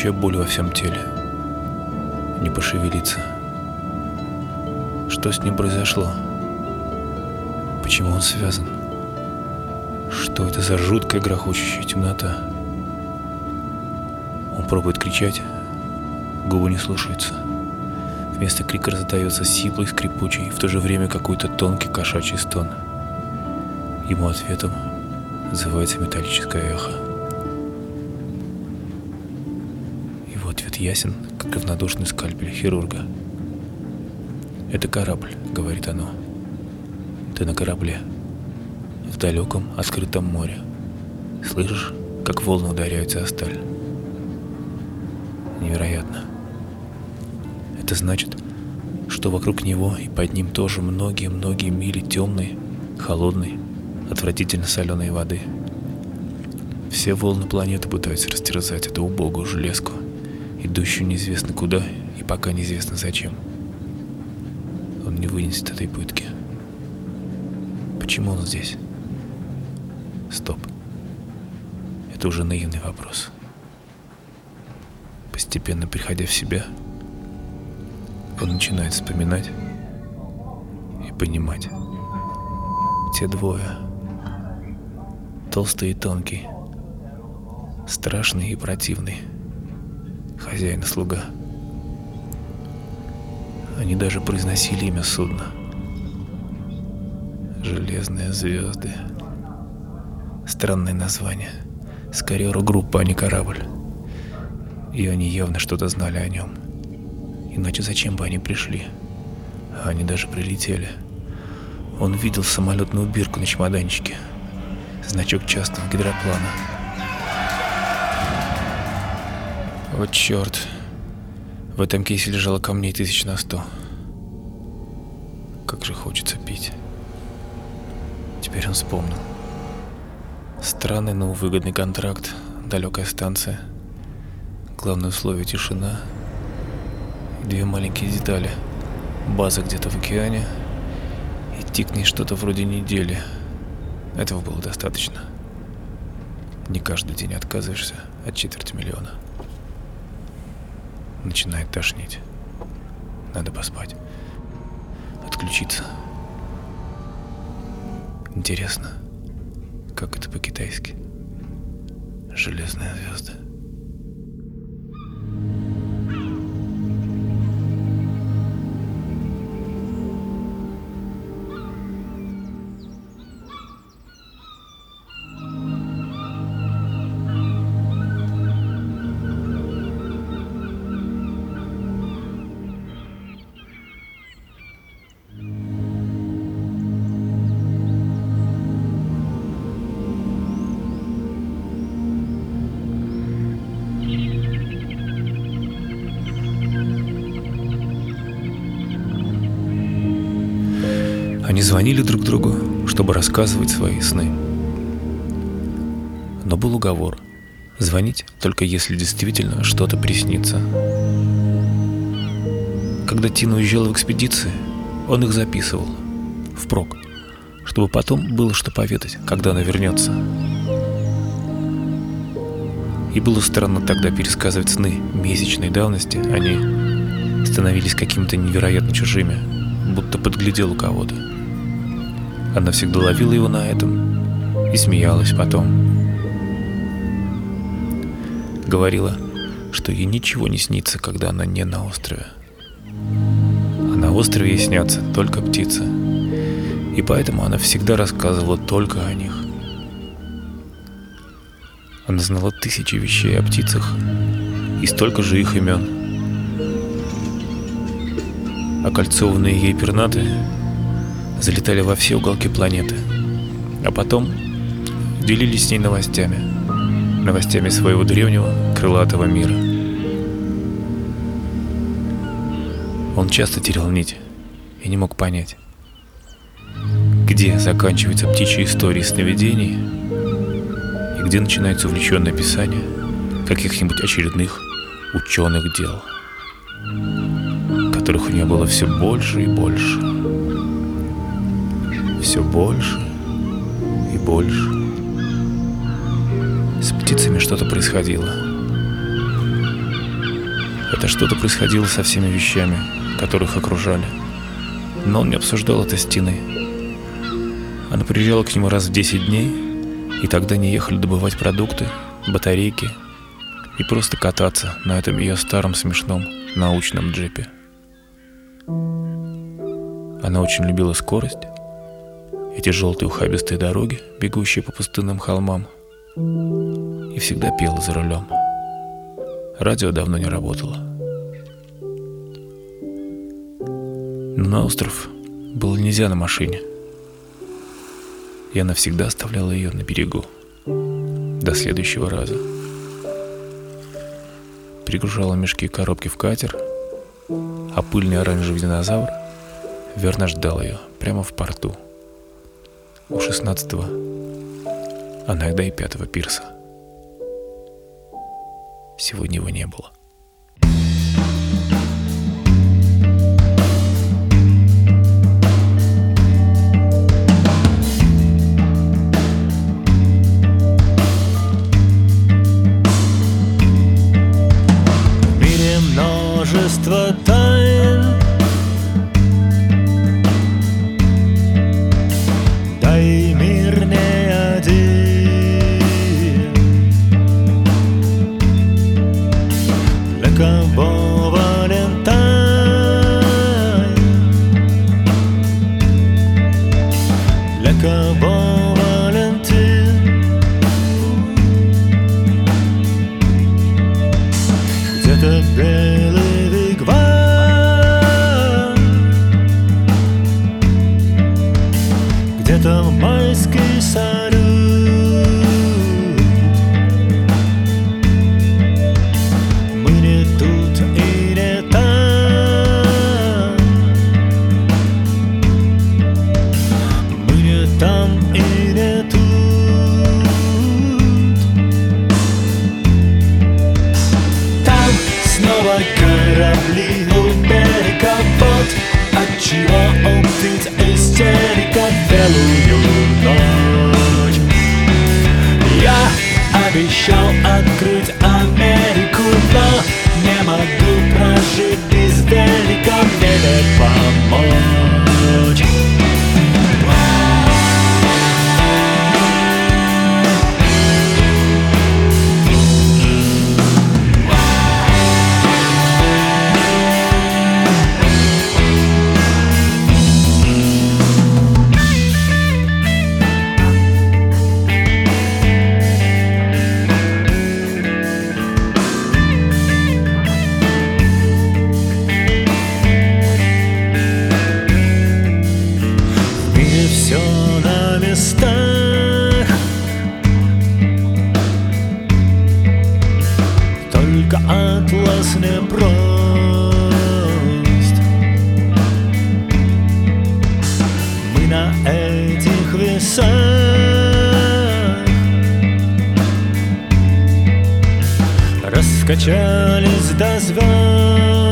ноющая боль во всем теле. Не пошевелиться. Что с ним произошло? Почему он связан? Что это за жуткая грохочущая темнота? Он пробует кричать, губы не слушаются. Вместо крика раздается сиплый, скрипучий, в то же время какой-то тонкий кошачий стон. Ему ответом называется металлическое эхо. Ясен, как равнодушный скальпель хирурга. «Это корабль», — говорит оно. «Ты на корабле, в далеком открытом море. Слышишь, как волны ударяются о сталь?» Невероятно. Это значит, что вокруг него и под ним тоже многие-многие мили темной, холодной, отвратительно соленой воды. Все волны планеты пытаются растерзать эту убогую железку, идущую неизвестно куда и пока неизвестно зачем. Он не вынесет этой пытки. Почему он здесь? Стоп. Это уже наивный вопрос. Постепенно приходя в себя, он начинает вспоминать и понимать. Те двое. Толстый и тонкий. Страшный и противный. Хозяин слуга. Они даже произносили имя судна. Железные звезды. Странное название. Скорее группа, а не корабль. И они явно что-то знали о нем. Иначе зачем бы они пришли? А они даже прилетели. Он видел самолетную бирку на чемоданчике. Значок частного гидроплана. Вот черт. В этом кейсе лежало камней тысяч на сто. Как же хочется пить. Теперь он вспомнил. Странный, но выгодный контракт, далекая станция. Главное условие тишина — Две маленькие детали. База где-то в океане. И тикнет что-то вроде недели. Этого было достаточно. Не каждый день отказываешься от четверти миллиона. Начинает тошнить. Надо поспать. Отключиться. Интересно, как это по-китайски? Железная звезда. Они звонили друг другу, чтобы рассказывать свои сны. Но был уговор – звонить только если действительно что-то приснится. Когда Тина уезжала в экспедиции, он их записывал, впрок, чтобы потом было что поведать, когда она вернется. И было странно тогда пересказывать сны месячной давности, они становились какими-то невероятно чужими, будто подглядел у кого-то. Она всегда ловила его на этом и смеялась потом. Говорила, что ей ничего не снится, когда она не на острове. А на острове ей снятся только птицы. И поэтому она всегда рассказывала только о них. Она знала тысячи вещей о птицах и столько же их имен. Окольцованные ей пернатые залетали во все уголки планеты. А потом делились с ней новостями. Новостями своего древнего крылатого мира. Он часто терял нить и не мог понять, где заканчиваются птичьи истории сновидений и где начинается увлеченное описание каких-нибудь очередных ученых дел, которых у нее было все больше и больше все больше и больше. С птицами что-то происходило. Это что-то происходило со всеми вещами, которых окружали. Но он не обсуждал это с Тиной. Она приезжала к нему раз в 10 дней, и тогда они ехали добывать продукты, батарейки и просто кататься на этом ее старом смешном научном джипе. Она очень любила скорость, эти желтые ухабистые дороги, бегущие по пустынным холмам, и всегда пела за рулем. Радио давно не работало. Но на остров было нельзя на машине. И она всегда оставляла ее на берегу. До следующего раза. Перегружала мешки и коробки в катер, а пыльный оранжевый динозавр верно ждал ее прямо в порту. У шестнадцатого, а иногда и пятого пирса. Сегодня его не было. Снова корабли у берега Вот отчего у птиц истерика? Белую ночь. Я обещал открыть Америку Но не могу прожить без велика. Мне не помочь все на местах. Только атлас не прост. Мы на этих весах Раскачались до звезд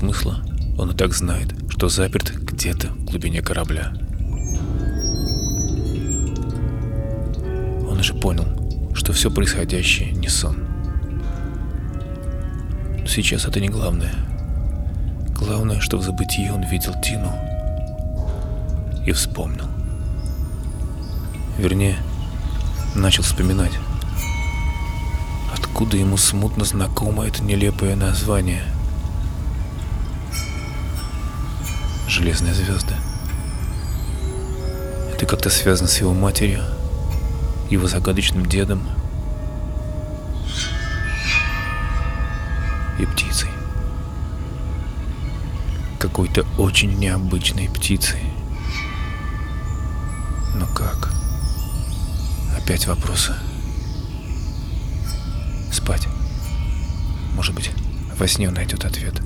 смысла. Он и так знает, что заперт где-то в глубине корабля. Он уже понял, что все происходящее не сон. Но сейчас это не главное. Главное, что в забытии он видел Тину и вспомнил. Вернее, начал вспоминать. Откуда ему смутно знакомо это нелепое название? Железная звезда. Это как-то связано с его матерью, его загадочным дедом и птицей. Какой-то очень необычной птицей. Но как? Опять вопросы. Спать. Может быть, во сне он найдет ответ.